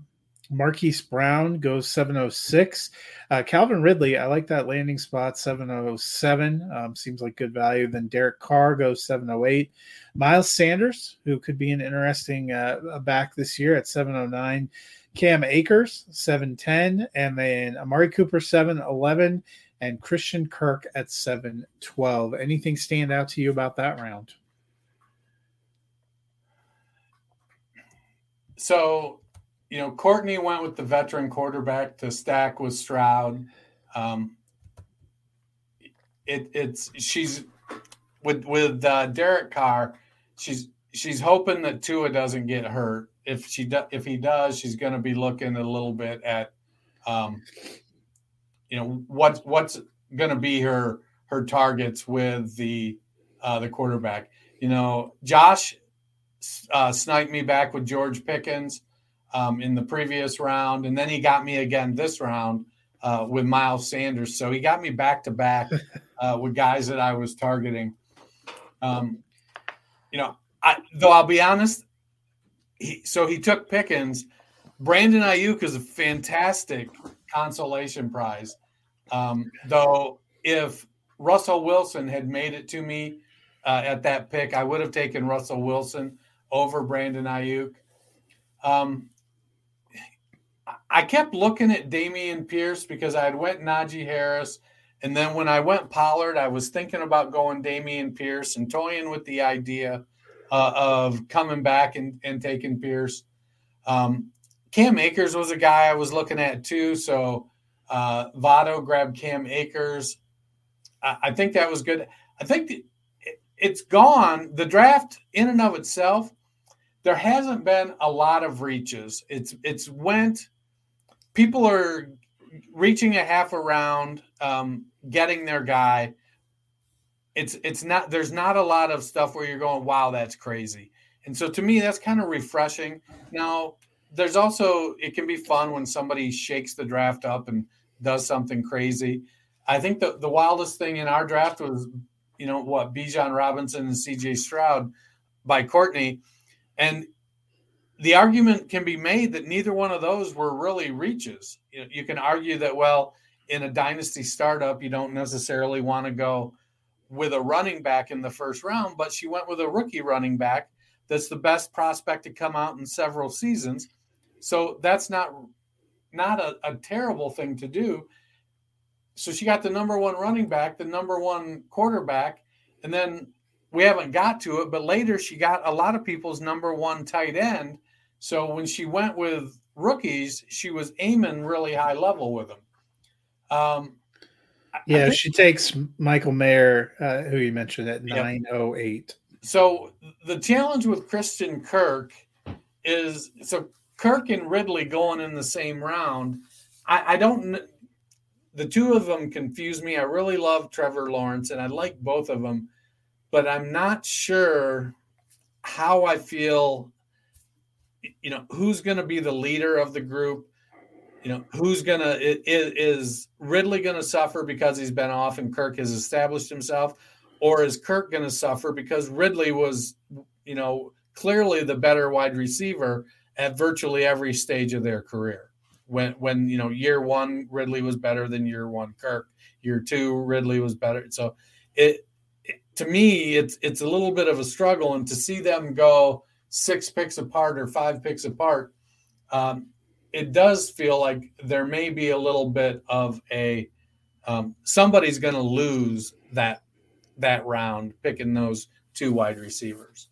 Marquise Brown goes 706. Uh, Calvin Ridley, I like that landing spot 707. Um, seems like good value. Then Derek Carr goes 708. Miles Sanders, who could be an interesting uh, back this year at 709. Cam Akers 710. And then Amari Cooper 711. And Christian Kirk at 712. Anything stand out to you about that round? So you know, Courtney went with the veteran quarterback to stack with Stroud. Um, it, it's she's with with uh, Derek Carr. She's she's hoping that Tua doesn't get hurt. If she do, if he does, she's going to be looking a little bit at, um, you know, what's what's going to be her her targets with the uh, the quarterback. You know, Josh uh, sniped me back with George Pickens um, in the previous round, and then he got me again this round uh, with Miles Sanders. So he got me back to back [laughs] uh, with guys that I was targeting. Um, you know, I, though I'll be honest, he, so he took Pickens. Brandon Aiyuk is a fantastic consolation prize. Um, though, if Russell Wilson had made it to me uh, at that pick, I would have taken Russell Wilson over Brandon Aiyuk. Um, I kept looking at Dameon Pierce because I had went Najee Harris, and then when I went Pollard, I was thinking about going Dameon Pierce and toying with the idea uh, of coming back and, and taking Pierce. Um, Cam Akers was a guy I was looking at too, so uh, Votto grabbed Cam Akers. I, I think that was good. I think the, it, it's gone. The draft in and of itself, there hasn't been a lot of reaches. It's it's went people are reaching a half around, um, getting their guy. It's it's not there's not a lot of stuff where you're going, wow, that's crazy. And so to me, that's kind of refreshing. Now, there's also it can be fun when somebody shakes the draft up and does something crazy. I think the, the wildest thing in our draft was, you know, what Bijan Robinson and CJ Stroud by Courtney. And the argument can be made that neither one of those were really reaches. You, know, you can argue that, well, in a dynasty startup, you don't necessarily want to go with a running back in the first round, but she went with a rookie running back that's the best prospect to come out in several seasons. So that's not not a, a terrible thing to do. So she got the number one running back, the number one quarterback, and then we haven't got to it, but later she got a lot of people's number one tight end so when she went with rookies, she was aiming really high level with them. Um, yeah, think, she takes Michael Mayer, uh, who you mentioned at oh eight. So the challenge with Christian Kirk is so Kirk and Ridley going in the same round. I, I don't. The two of them confuse me. I really love Trevor Lawrence, and I like both of them, but I'm not sure how I feel you know who's going to be the leader of the group? You know who's going to is ridley going to suffer because he's been off and kirk has established himself? Or is kirk going to suffer because ridley was you know clearly the better wide receiver at virtually every stage of their career? When when you know year one ridley was better than year one kirk. Year two ridley was better. So it, it to me it's it's a little bit of a struggle and to see them go six picks apart or five picks apart, um, it does feel like there may be a little bit of a um, somebody's going to lose that that round picking those two wide receivers.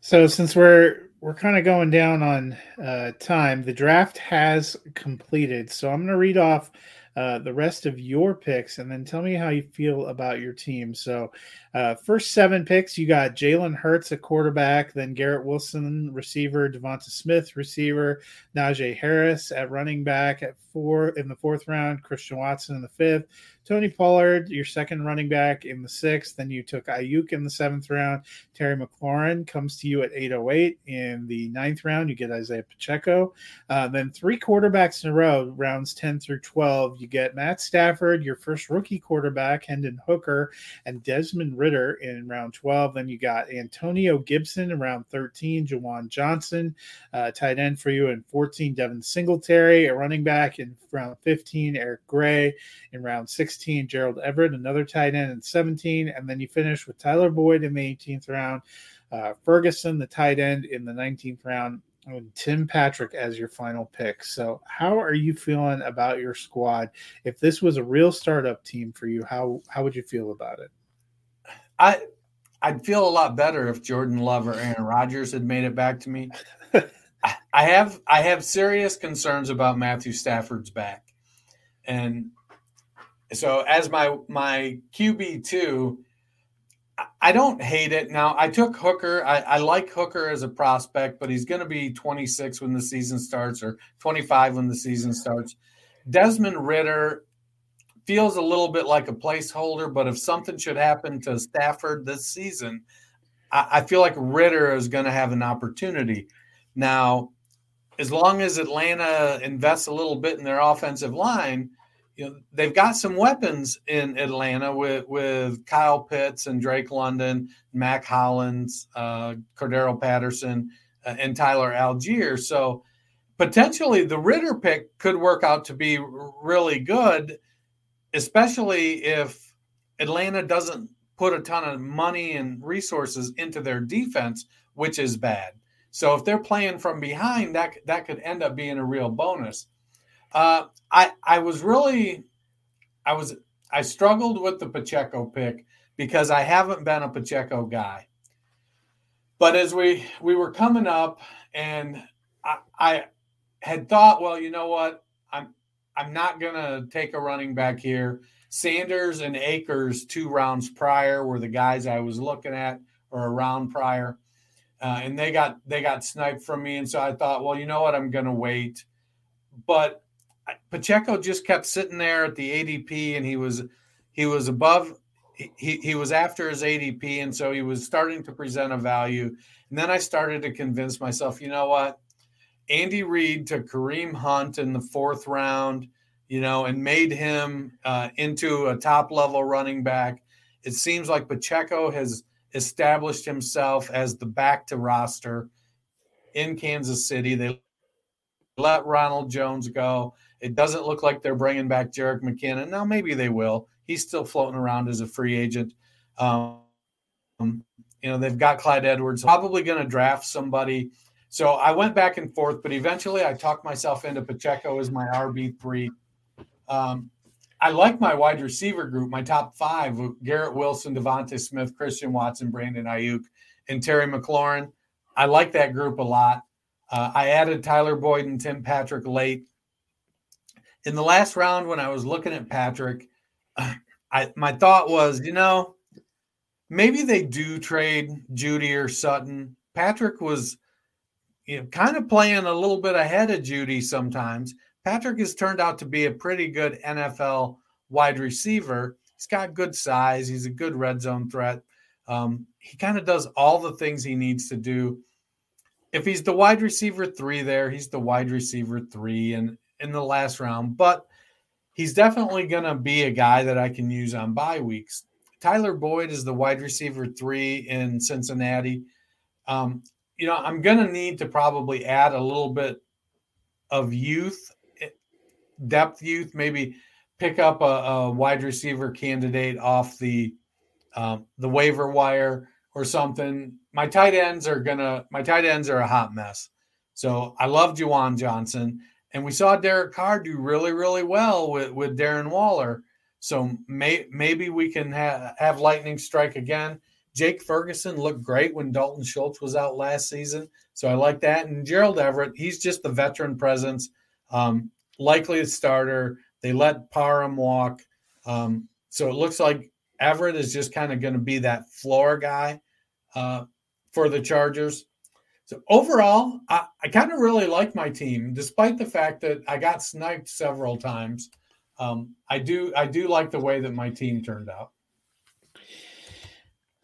So since we're we're kind of going down on uh, time, the draft has completed. So I'm going to read off uh, the rest of your picks and then tell me how you feel about your team. So, uh, first seven picks, you got Jalen Hurts at quarterback, then Garrett Wilson, receiver, Devonta Smith, receiver, Najee Harris at running back at four in the fourth round, Christian Watson in the fifth, Tony Pollard, your second running back in the sixth. Then you took Aiyuk in the seventh round. Terry McLaurin comes to you at 808 in the ninth round. You get Isaiah Pacheco. Uh, then three quarterbacks in a row, rounds 10 through 12. You get Matt Stafford, your first rookie quarterback, Hendon Hooker, and Desmond Ridder in round 12. Then you got Antonio Gibson in round 13, Juwan Johnson, uh, tight end for you in 14, Devin Singletary, a running back in round 15, Eric Gray in round 16, Gerald Everett, another tight end in 17. And then you finish with Tyler Boyd in the 18th round, uh, Ferguson, the tight end, in the 19th round, and Tim Patrick as your final pick. So, how are you feeling about your squad? If this was a real startup team for you, how how would you feel about it? I I'd feel a lot better if Jordan Love or Aaron Rodgers had made it back to me. [laughs] I have I have serious concerns about Matthew Stafford's back, and so as my my QB two, I don't hate it. Now I took Hooker. I, I like Hooker as a prospect, but he's going to be 26 when the season starts, or 25 when the season starts. Desmond Ridder feels a little bit like a placeholder, but if something should happen to Stafford this season, I, I feel like Ridder is going to have an opportunity. Now, as long as Atlanta invests a little bit in their offensive line, you know they've got some weapons in Atlanta with with Kyle Pitts and Drake London, Mack Hollins, uh, Cordarrelle Patterson, uh, and Tyler Allgeier. So potentially the Ridder pick could work out to be really good, especially if Atlanta doesn't put a ton of money and resources into their defense, which is bad. So if they're playing from behind, that that could end up being a real bonus. Uh, I I was really I was I struggled with the Pacheco pick because I haven't been a Pacheco guy. But as we we were coming up, and I, I had thought, well, you know what, I'm I'm not gonna take a running back here. Sanders and Akers two rounds prior were the guys I was looking at, or a round prior uh, and they got they got sniped from me. And so I thought, well, you know what, I'm going to wait. But Pacheco just kept sitting there at the ADP, and he was he was above. He, he was after his ADP, and so he was starting to present a value. And then I started to convince myself, you know what? Andy Reid took Kareem Hunt in the fourth round, you know, and made him uh, into a top level running back. It seems like Pacheco has established himself as the back to roster in Kansas City. They let Ronald Jones go. It doesn't look like they're bringing back Jerick McKinnon. Now, maybe they will. He's still floating around as a free agent. Um, you know, they've got Clyde Edwards, probably going to draft somebody. So I went back and forth, but eventually I talked myself into Pacheco as my RB3. Um, I like my wide receiver group, my top five Garrett Wilson, DeVonta Smith, Christian Watson, Brandon Aiyuk, and Terry McLaurin. I like that group a lot. Uh, I added Tyler Boyd and Tim Patrick late. In the last round, when I was looking at Patrick, [sighs] I, my thought was, you know, maybe they do trade Jeudy or Sutton. Patrick was, you know, kind of playing a little bit ahead of Jeudy sometimes. Patrick has turned out to be a pretty good NFL wide receiver. He's got good size. He's a good red zone threat. Um, he kind of does all the things he needs to do. If he's the wide receiver three there, he's the wide receiver three and in the last round. But he's definitely going to be a guy that I can use on bye weeks. Tyler Boyd is the wide receiver three in Cincinnati. Um, you know, I'm going to need to probably add a little bit of youth depth youth, maybe pick up a, a wide receiver candidate off the um, the waiver wire or something. My tight ends are gonna my tight ends are a hot mess. So I love Juwan Johnson, and we saw Derek Carr do really really well with with Darren Waller. So may, maybe we can ha- have lightning strike again. Jake Ferguson looked great when Dalton Schultz was out last season, so I like that. And Gerald Everett, he's just the veteran presence. Um, likely a starter. They let Parham walk. Um, so it looks like Everett is just kind of going to be that floor guy uh, for the Chargers. So overall, I, I kind of really like my team, despite the fact that I got sniped several times. um, I do I do like the way that my team turned out.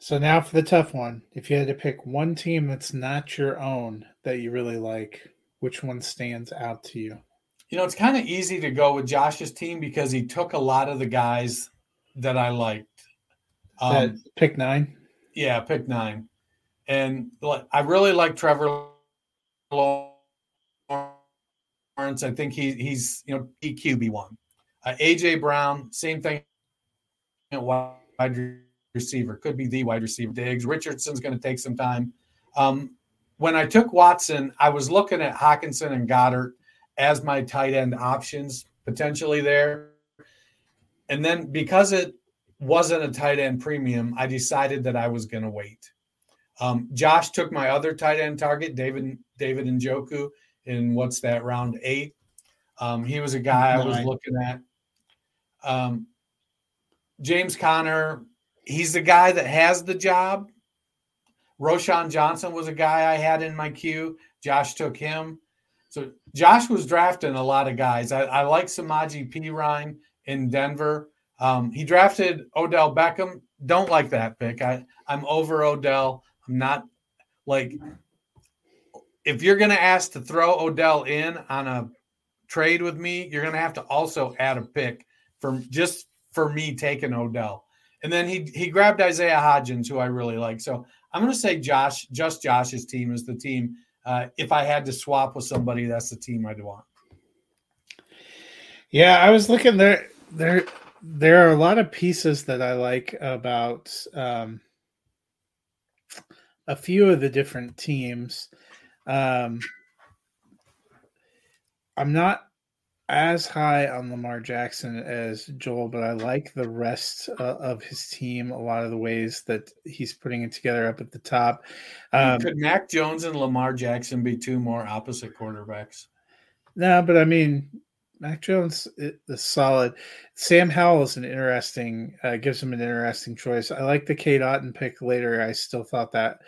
So now for the tough one. If you had to pick one team that's not your own that you really like, which one stands out to you? You know, it's kind of easy to go with Josh's team because he took a lot of the guys that I liked. Um, pick nine. Yeah, pick nine, and I really like Trevor Lawrence. I think he he's you know EQB one. Uh, AJ Brown, same thing. Wide receiver could be the wide receiver. Diggs Richardson's going to take some time. Um, when I took Watson, I was looking at Hockenson and Goedert as my tight end options potentially there. And then because it wasn't a tight end premium, I decided that I was going to wait. Um, Josh took my other tight end target, David David Njoku, in what's that round eight. Um, he was a guy I was looking at. Um, James Conner, he's the guy that has the job. Roschon Johnson was a guy I had in my queue. Josh took him. So Josh was drafting a lot of guys. I, I like P Ryan in Denver. Um, he drafted Odell Beckham. Don't like that pick. I, I'm over Odell. I'm not like if you're going to ask to throw Odell in on a trade with me, you're going to have to also add a pick for just for me taking Odell. And then he he grabbed Isaiah Hodgins, who I really like. So I'm going to say Josh, just Josh's team is the team. Uh, if I had to swap with somebody, that's the team I'd want. Yeah, I was looking there. There, there are a lot of pieces that I like about um, a few of the different teams. Um, I'm not as high on Lamar Jackson as Joel, but I like the rest uh, of his team. A lot of the ways that he's putting it together up at the top. Um, Could Mac Jones and Lamar Jackson be two more opposite quarterbacks? No, but I mean, Mac Jones is solid. Sam Howell is an interesting, uh, gives him an interesting choice. I like the Cade Otton pick later. I still thought that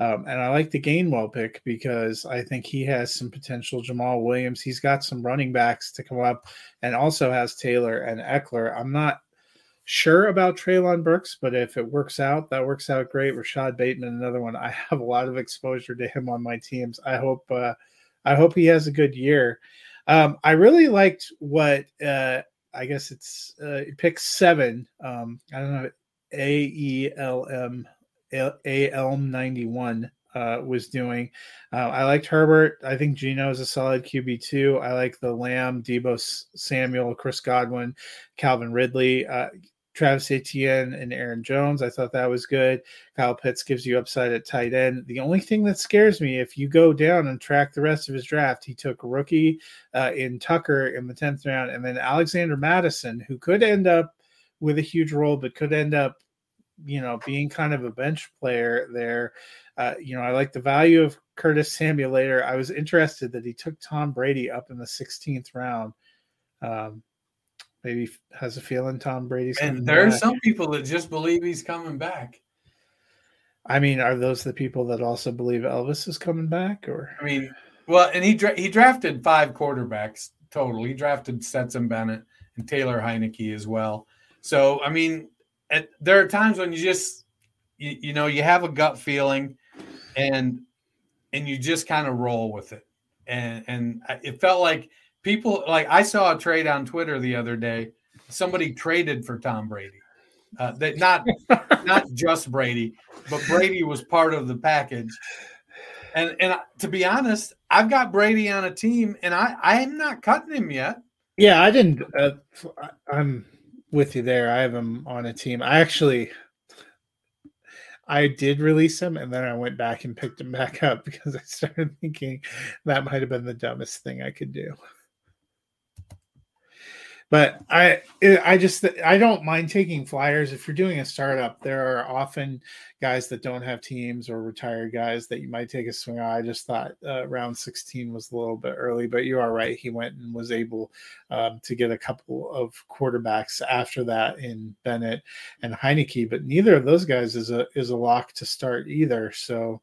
um, and I like the Gainwell pick because I think he has some potential. Jamaal Williams, he's got some running backs to come up, and also has Taylor and Ekeler. I'm not sure about Treylon Burks, but if it works out, that works out great. Rashod Bateman, another one. [laughs] I have a lot of exposure to him on my teams. I hope, uh, I hope he has a good year. Um, I really liked what uh, I guess it's uh, pick seven. Um, I don't know A E L M AL91 uh, was doing. Uh, I liked Herbert. I think Geno is a solid QB too. I like the Lamb, Deebo Samuel, Chris Godwin, Calvin Ridley, uh, Travis Etienne, and Aaron Jones. I thought that was good. Kyle Pitts gives you upside at tight end. The only thing that scares me, if you go down and track the rest of his draft, he took rookie uh, in Tucker in the 10th round, and then Alexander Mattison, who could end up with a huge role, but could end up you know, being kind of a bench player there. Uh, you know, I like the value of Curtis Samuel later. I was interested that he took Tom Brady up in the 16th round. Um, maybe has a feeling Tom Brady's. And there back. are some people that just believe he's coming back. I mean, are those the people that also believe Elvis is coming back? Or I mean, well, and he dra- he drafted five quarterbacks total. He drafted Stetson Bennett and Taylor Heinicke as well. So I mean, there are times when you just you, you know you have a gut feeling and and you just kind of roll with it. And and it felt like people like i saw a trade on twitter the other day. Somebody traded for tom brady. Uh, that not [laughs] not just brady but brady was part of the package. And and to be honest i've got brady on a team and i i am not cutting him yet. Yeah i didn't uh, i'm with you there. I have him on a team. I actually I did release him and then I went back and picked him back up [laughs] because I started thinking that might have been the dumbest thing I could do but I I just I don't mind taking flyers if you're doing a startup. There are often guys that don't have teams or retired guys that you might take a swing on. I just thought uh, round 16 was a little bit early, but you are right. He went and was able um, to get a couple of quarterbacks after that in Bennett and Heinicke, but neither of those guys is a is a lock to start either. So.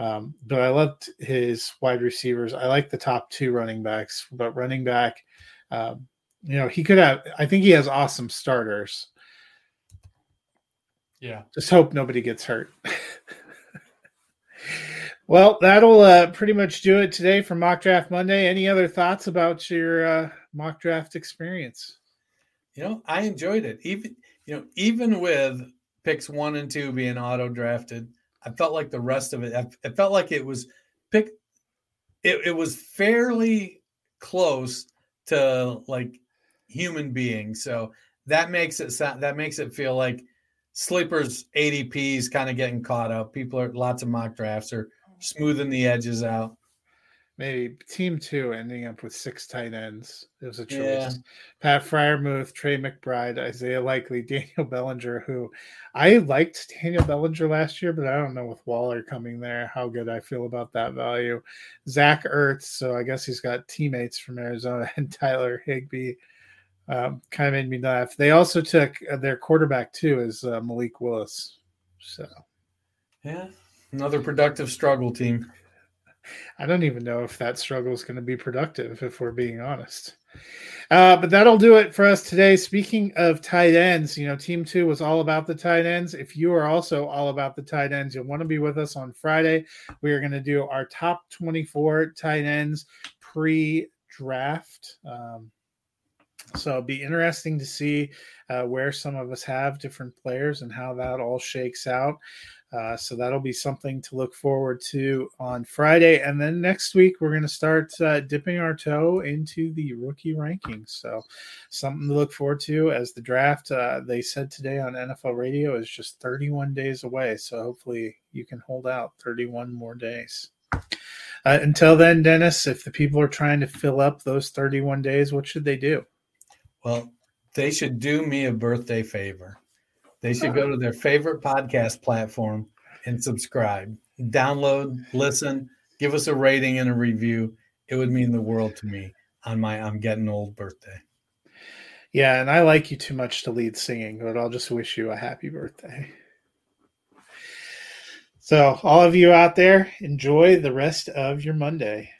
Um, but I loved his wide receivers. I like the top two running backs, but running back, um, you know, he could have. I think he has awesome starters. Yeah. Just hope nobody gets hurt. [laughs] well, that'll uh, pretty much do it today for Mock Draft Monday. Any other thoughts about your uh, mock draft experience? You know, I enjoyed it. Even you know, even with picks one and two being auto drafted, I felt like the rest of it. I felt like it was pick. It, it was fairly close to like human being. So that makes it sound that makes it feel like sleepers ADPs kind of getting caught up. People are lots of mock drafts are mm-hmm. smoothing the edges out. Maybe team two ending up with six tight ends. It was a choice. Yeah. Pat Freiermuth, Trey McBride, Isaiah Likely, Daniel Bellinger, who I liked Daniel Bellinger last year, but I don't know with Waller coming there how good I feel about that value. Zach Ertz, so I guess he's got teammates from Arizona [laughs] and Tyler Higbee. Um, kind of made me laugh. They also took uh, their quarterback too, is uh, Malik Willis. So Yeah. Another productive struggle team. I don't even know if that struggle is going to be productive, if we're being honest. Uh, but that'll do it for us today. Speaking of tight ends, you know, Team Two was all about the tight ends. If you are also all about the tight ends, you'll want to be with us on Friday. We are going to do our top 24 tight ends pre draft. Um, so it'll be interesting to see uh, where some of us have different players and how that all shakes out. Uh, so that'll be something to look forward to on Friday. And then next week, we're going to start uh, dipping our toe into the rookie rankings. So something to look forward to as the draft, uh, they said today on NFL radio, is just 31 days away. So hopefully you can hold out 31 more days. Uh, until then, Dennis, if the people are trying to fill up those 31 days, what should they do? Well, they should do me a birthday favor. They should go to their favorite podcast platform and subscribe. Download, listen, give us a rating and a review. It would mean the world to me on my I'm getting old birthday. Yeah, and I like you too much to lead singing, but I'll just wish you a happy birthday. So, all of you out there, enjoy the rest of your Monday.